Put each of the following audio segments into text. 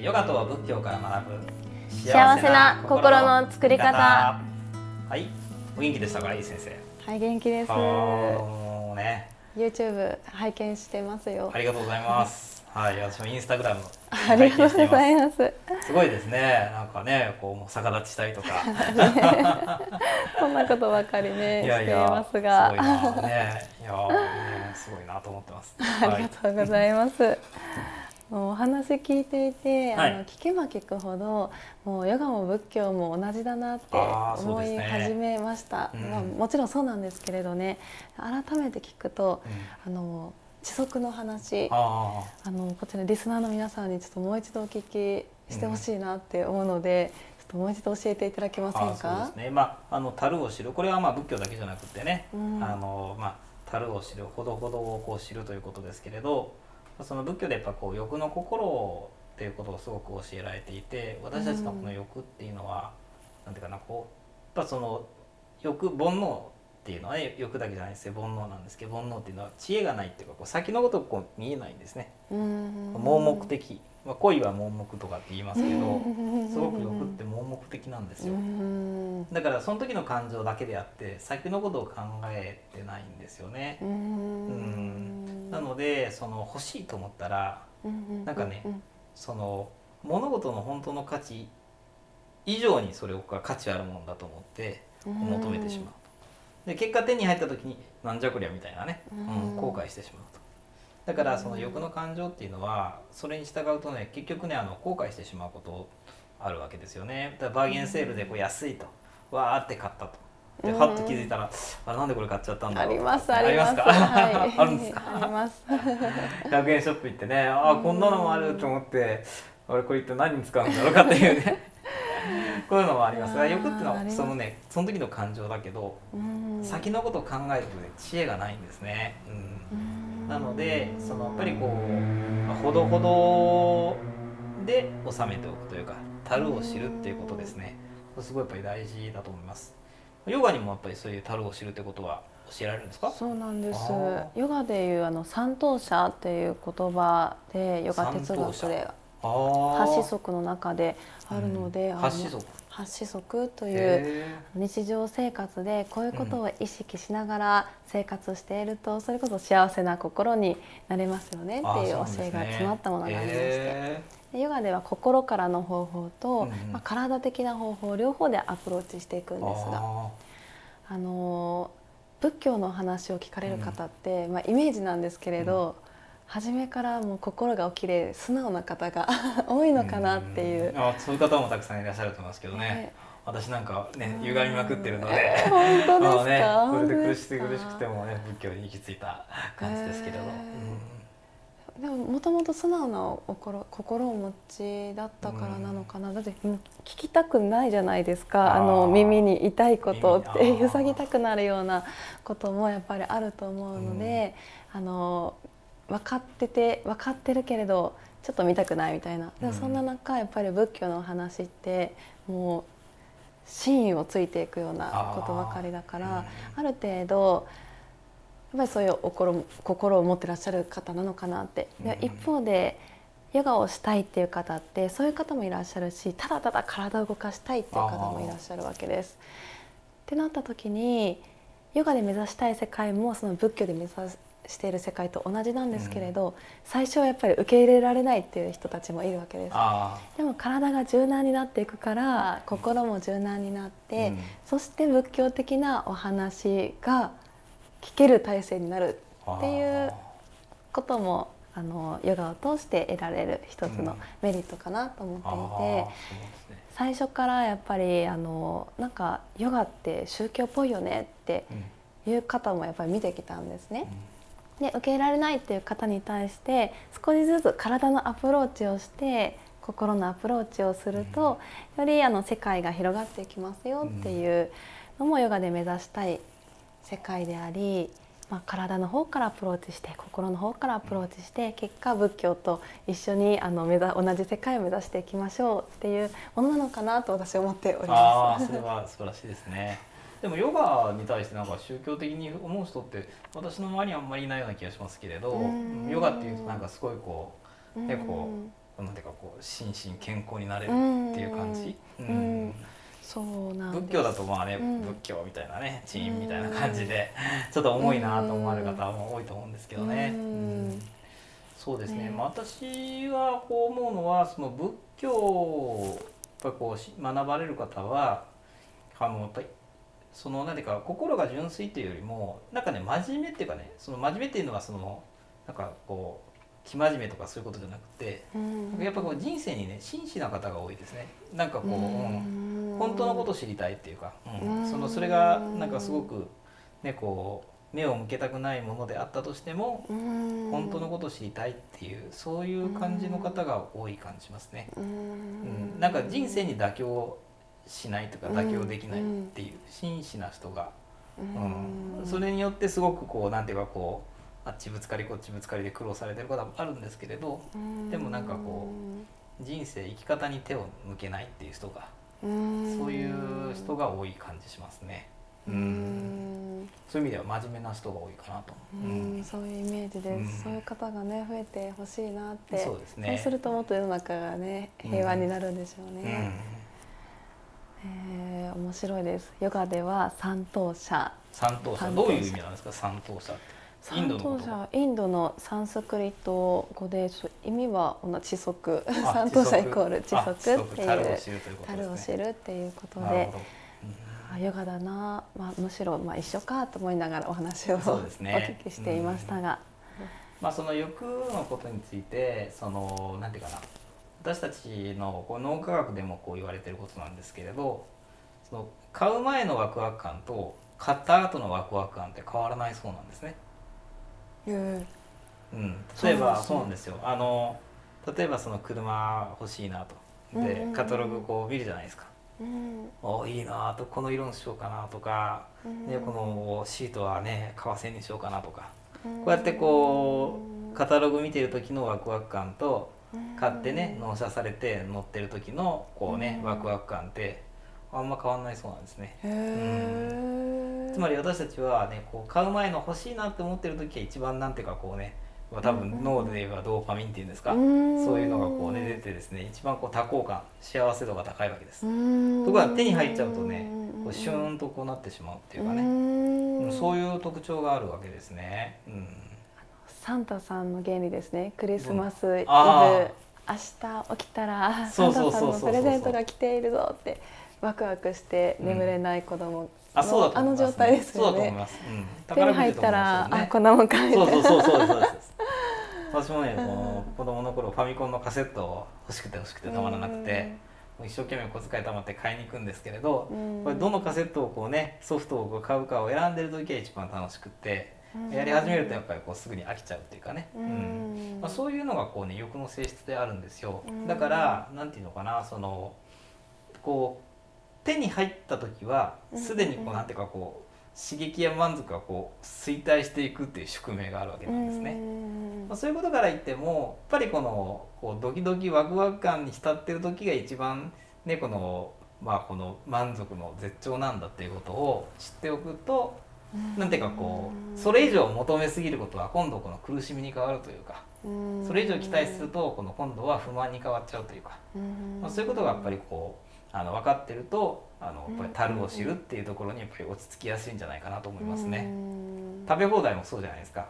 ヨガとは仏教から学ぶ幸せな心の作り方。はい。お元気でしたかいい先生。はい元気です。もうね。YouTube 拝見してますよ。ありがとうございます。はい私もインスタグラムありがとうございます。す。ごいですね。なんかねこうもう逆立ちしたりとか。こんなことばかりねいやいやしていますが。すごいな。ね。いやねすごいなと思ってます。ありがとうございます、もうお話聞いていて、はい、あの聞けば聞くほどもうヨガも仏教も同じだなって思い始めました、ねうん、まあ、もちろんそうなんですけれどね。改めて聞くと、うん、あの知足の話。あのこちらリスナーの皆さんにちょっともう一度お聞きしてほしいなって思うので、うん、ちょっともう一度教えていただけませんか？そうですね。まああの樽を知る。これはまあ仏教だけじゃなくてね、あのまあ樽を知る。ほどほどをこう知るということですけれど。その仏教でやっぱこう欲の心っていうことをすごく教えられていて私たちのこの欲っていうのは、うん、なんていうかなこうやっぱその欲煩悩っていうのは、ね、欲だけじゃないですよ。煩悩なんですけど煩悩っていうのは知恵がないっていうかこう先のことこう見えないんですね。盲目的。まあ、恋は盲目とかって言いますけどすごく欲って盲目的なんですよ。だからその時の感情だけであって先のことを考えてないんですよね。うんなのでその欲しいと思ったらなんかねその物事の本当の価値以上にそれが価値あるものだと思って求めてしまうで結果手に入った時になんじゃこりゃみたいなね、うん、後悔してしまうと。だからその欲の感情っていうのはそれに従うとね結局ねあの後悔してしまうことあるわけですよね。だからバーゲンセールでこう安いとわーって買ったとではっと気づいたら、あれなんでこれ買っちゃったんだろう。ありますありますか、はい、あるんですか？あります。100円ショップ行ってねあこんなのもあると思って俺これ一体何に使うんだろうかっていうね。こういうのもあります。が欲っていうのはそのねその時の感情だけど先のことを考えるとね知恵がないんですね、うん。なのでそのやっぱりこう、まあ、ほどほどで収めておくというか樽を知るっていうことですね。すごいやっぱり大事だと思いますヨガにもやっぱりそういう樽を知るってことは教えられるんですか？そうなんです。ヨガでいうあの三等者っていう言葉でヨガ哲学で八子則の中であるので、うん、八子則。八子則という日常生活でこういうことを意識しながら生活しているとそれこそ幸せな心になれますよねっていう教えが詰まったものがありまして。ヨガでは心からの方法と、まあ、体的な方法両方でアプローチしていくんですがあの仏教の話を聞かれる方って、まあ、イメージなんですけれど、初めからもう心がおきれい素直な方が 多いのかなっていう。あそういう方もたくさんいらっしゃると思いますけどね、私なんかね歪みまくってるので。本当ですか、ね、これで苦しくて苦しくてもね仏教に行き着いた感じですけれど。でももともと素直な心心をお持ちだったからなのかな、だって聞きたくないじゃないですか。あの耳に痛いことって塞 ぎたくなるようなこともやっぱりあると思うので、あの分かってて分かってるけれどちょっと見たくないみたいな。でもそんな中やっぱり仏教の話ってもう真意をついていくようなことばかりだからあ,、る程度やっぱりそういう心心を持ってらっしゃる方なのかなって。で一方でヨガをしたいっていう方ってそういう方もいらっしゃるしただただ体を動かしたいっていう方もいらっしゃるわけです。ってなった時にヨガで目指したい世界もその仏教で目指している世界と同じなんですけれど、うん、最初はやっぱり受け入れられないっていう人たちもいるわけです。でも体が柔軟になっていくから心も柔軟になって、うん、そして仏教的なお話が聞ける体制になるっていうこともあのヨガを通して得られる一つのメリットかなと思っていて、うん、最初からやっぱりあのなんかヨガって宗教っぽいよねっていう方もやっぱり見てきたんですね。で受け入れられないっていう方に対して少しずつ体のアプローチをして心のアプローチをするとよりあの世界が広がっていきますよっていうのもヨガで目指したい世界であり、まあ、体の方からアプローチして心の方からアプローチして結果仏教と一緒にあの目指同じ世界を目指していきましょうっていうものなのかなと私は思っております。あそれは素晴らしいですね。でもヨガに対してなんか宗教的に思う人って私の周りにあんまりいないような気がしますけれどヨガっていうとなんかすごいこう結構なんていうかこ心身健康になれるっていう感じ。うん。うんそうなん仏教だとまあね、うん、仏教みたいなね寺院みたいな感じで、ちょっと重いなと思われる方も多いと思うんですけどね。うん。そうですね、ね。まあ、私はこう思うのはその仏教をやっぱこう学ばれる方はあのやっぱりその何か心が純粋というよりもなんかね真面目っていうかねその真面目っていうのはそのなんかこう生真面目とかそういうことじゃなくて、うん、やっぱこう人生にね真摯な方が多いですね。なんかこう、うん、本当のことを知りたいっていうか、うん、そのそれがなんかすごくねこう目を向けたくないものであったとしても、本当のことを知りたいっていうそういう感じの方が多い感じしますね。うん。なんか人生に妥協しないとか妥協できないっていう真摯な人が、うん、それによってすごくこうなんていうかこうあっちぶつかりこっちぶつかりで苦労されてる方もあるんですけれどでもなんかこう人生生き方に手を向けないっていう人がそういう人が多い感じしますね。うん。そういう意味では真面目な人が多いかなと、うん、そういうイメージです、そういう方がね増えてほしいなってそうですね。そうするともっと世の中がね平和になるんでしょうね、えー、面白いです。ヨガでは三等者三等者どういう意味なんですか？三等者ってインドのインドのサンスクリット語で意味は同じ則 三等者イコール知足。っていう。樽を知るっていうことで。ヨガだな、まあ、むしろまあ一緒かと思いながらお話を、ね、お聞きしていましたが、まあ、その欲のことについてそのなんていうかな。私たちのこう脳科学でもこう言われてることなんですけれどその買う前のワクワク感と買った後のワクワク感って変わらないそうなんですね。うん、例えばそうなんですよ。あの例えばその車欲しいなと。で、カタログこう見るじゃないですか。うん、おいいなと。この色にしようかなとか、うん、ね、このシートはね革製にしようかなとか、うん、こうやってこうカタログ見てる時のワクワク感と買ってね納車されて乗ってる時のこうねワクワク感ってあんま変わんないそうなんですね。うん、つまり私たちはねこう買う前の欲しいなって思ってる時は一番なんていうかこうね多分脳で言えばドーパミンっていうんですか、そういうのがこうね出てですね一番こう多幸感幸せ度が高いわけです。ところが手に入っちゃうとねこうシューンとこうなってしまうっていうかね、うそういう特徴があるわけですね。うん、サンタさんの原理ですね。クリスマスイブ明日起きたらサンタさんのプレゼントが来ているぞってワクワクして眠れない子供、うん、あそうだあの状態ですよね。うん、手に入ったら、ね、あこんなもんかみたいな。そうそうそうそうです。私もね、この子供の頃ファミコンのカセットを欲しくて欲しくてたまらなくて、一生懸命小遣い貯まって買いに行くんですけれど、これどのカセットをこうねソフトを買うかを選んでる時が一番楽しくて。やり始めるとやっぱりこうすぐに飽きちゃうっていうかね、うん。まあ、そういうのがこうね欲の性質であるんですよ。だからなんていうのかなそのこう手に入った時はすでにこうなんていうかこう刺激や満足がこう衰退していくっていう宿命があるわけなんですね。まあ、そういうことから言ってもやっぱりこのこうドキドキワクワク感に浸ってる時が一番ねこのまあこの満足の絶頂なんだっていうことを知っておくとなんていうかこうそれ以上求めすぎることは今度この苦しみに変わるというかそれ以上期待するとこの今度は不満に変わっちゃうというか、まあ、そういうことがやっぱりこうあの分かってるとあのやっぱり樽を知るっていうところにやっぱり落ち着きやすいんじゃないかなと思いますね。食べ放題もそうじゃないですか。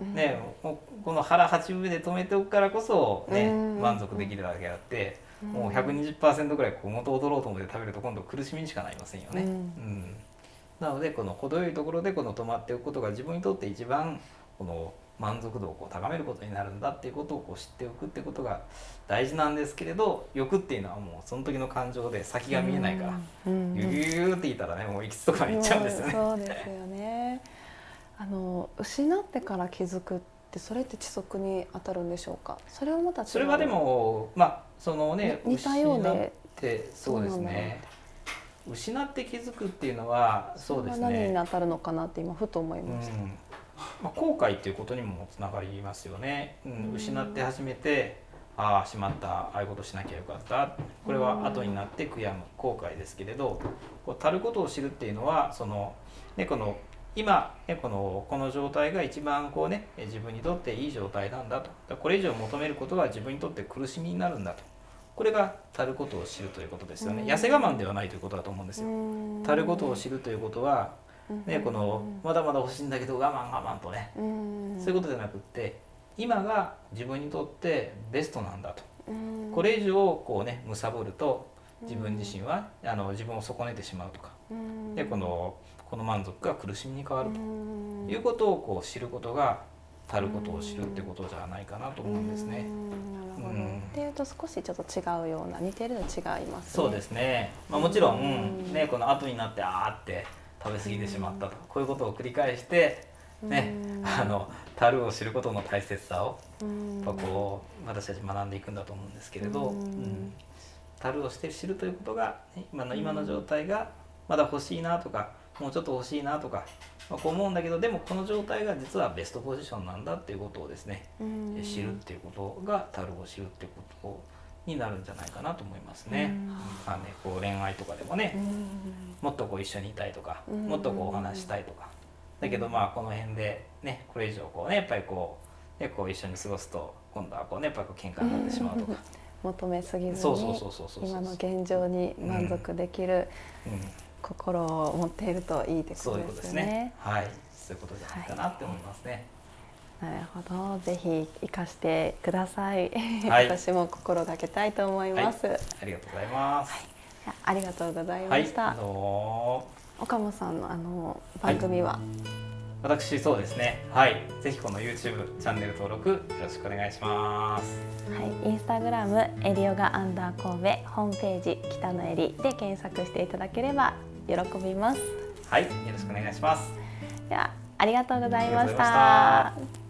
ね、この腹八分で止めておくからこそ、ね、満足できるだけあって、もう120%ぐらいこう元を取ろうと思って食べると今度苦しみにしかなりませんよね。うん、なのでこの程よいところでこの止まっておくことが自分にとって一番この満足度をこう高めることになるんだっていうことをこう知っておくってことが大事なんですけれど欲っていうのはもうその時の感情で先が見えないから、うん、ゆゆゆって言ったらねもう行きつとかに行っちゃうんですよね。そうですよね。あの失ってから気づくってそれって知足に当たるんでしょうか？それはまたそれはでもまあそのね似たようで。そうですね。失って気づくっていうのはそうですね。何に当たるのかなって今ふと思いました。うんまあ、後悔っていうことにもつながりますよね、うん、失って初めてああしまった。ああいうことしなきゃよかった。これは後になって悔やむ後悔ですけれどこう足ることを知るっていうのはその、ね、この今、ね、このこの状態が一番こう、ね、自分にとっていい状態なんだと。これ以上求めることは自分にとって苦しみになるんだと。これが足ることを知るということですよね、痩せ我慢ではないということだと思うんですよ、足ることを知るということは、ね、このまだまだ欲しいんだけど我慢我慢とね、そういうことじゃなくって今が自分にとってベストなんだと、これ以上こうね貪ると自分自身はあの自分を損ねてしまうとか、でこのこの満足が苦しみに変わると。いうことをこう知ることが足ることを知るってことじゃないかなと思うんですね。なるほど。っていうと少しちょっと違うような似てるの違います、ね、そうですね。まあもちろんねこの後になってああって食べ過ぎてしまったと。こういうことを繰り返してねあの樽を知ることの大切さをやっぱこう私たち学んでいくんだと思うんですけれど、うん、樽をして知るということが、ね、今の今の状態がまだ欲しいなとかもうちょっと欲しいなとか、まあ、こう思うんだけどでもこの状態が実はベストポジションなんだっていうことをですね、知るっていうことが樽を知るっていうことになるんじゃないかなと思いますね。まあねこう恋愛とかでもね、もっとこう一緒にいたいとか、もっとこうお話したいとか、だけどまあこの辺でねこれ以上こうねやっぱりこうねこう一緒に過ごすと今度はこうねやっぱり喧嘩になってしまうとか。求めすぎずに今の現状に満足できる心を持っているといいですね。そういうことですね。はい、そういうことじゃないかなって思いますね。なるほど、ぜひ生かしてください。はい、私も心がけたいと思います、はい、ありがとうございます。はい、ありがとうございました。岡本さんのあの番組は、私そうですね。はい。ぜひこの YouTube チャンネル登録よろしくお願いします。はい。インスタグラムエリオガアンダー神戸ホームページ北のエリで検索していただければ喜びます。はい。よろしくお願いします。ではありがとうございました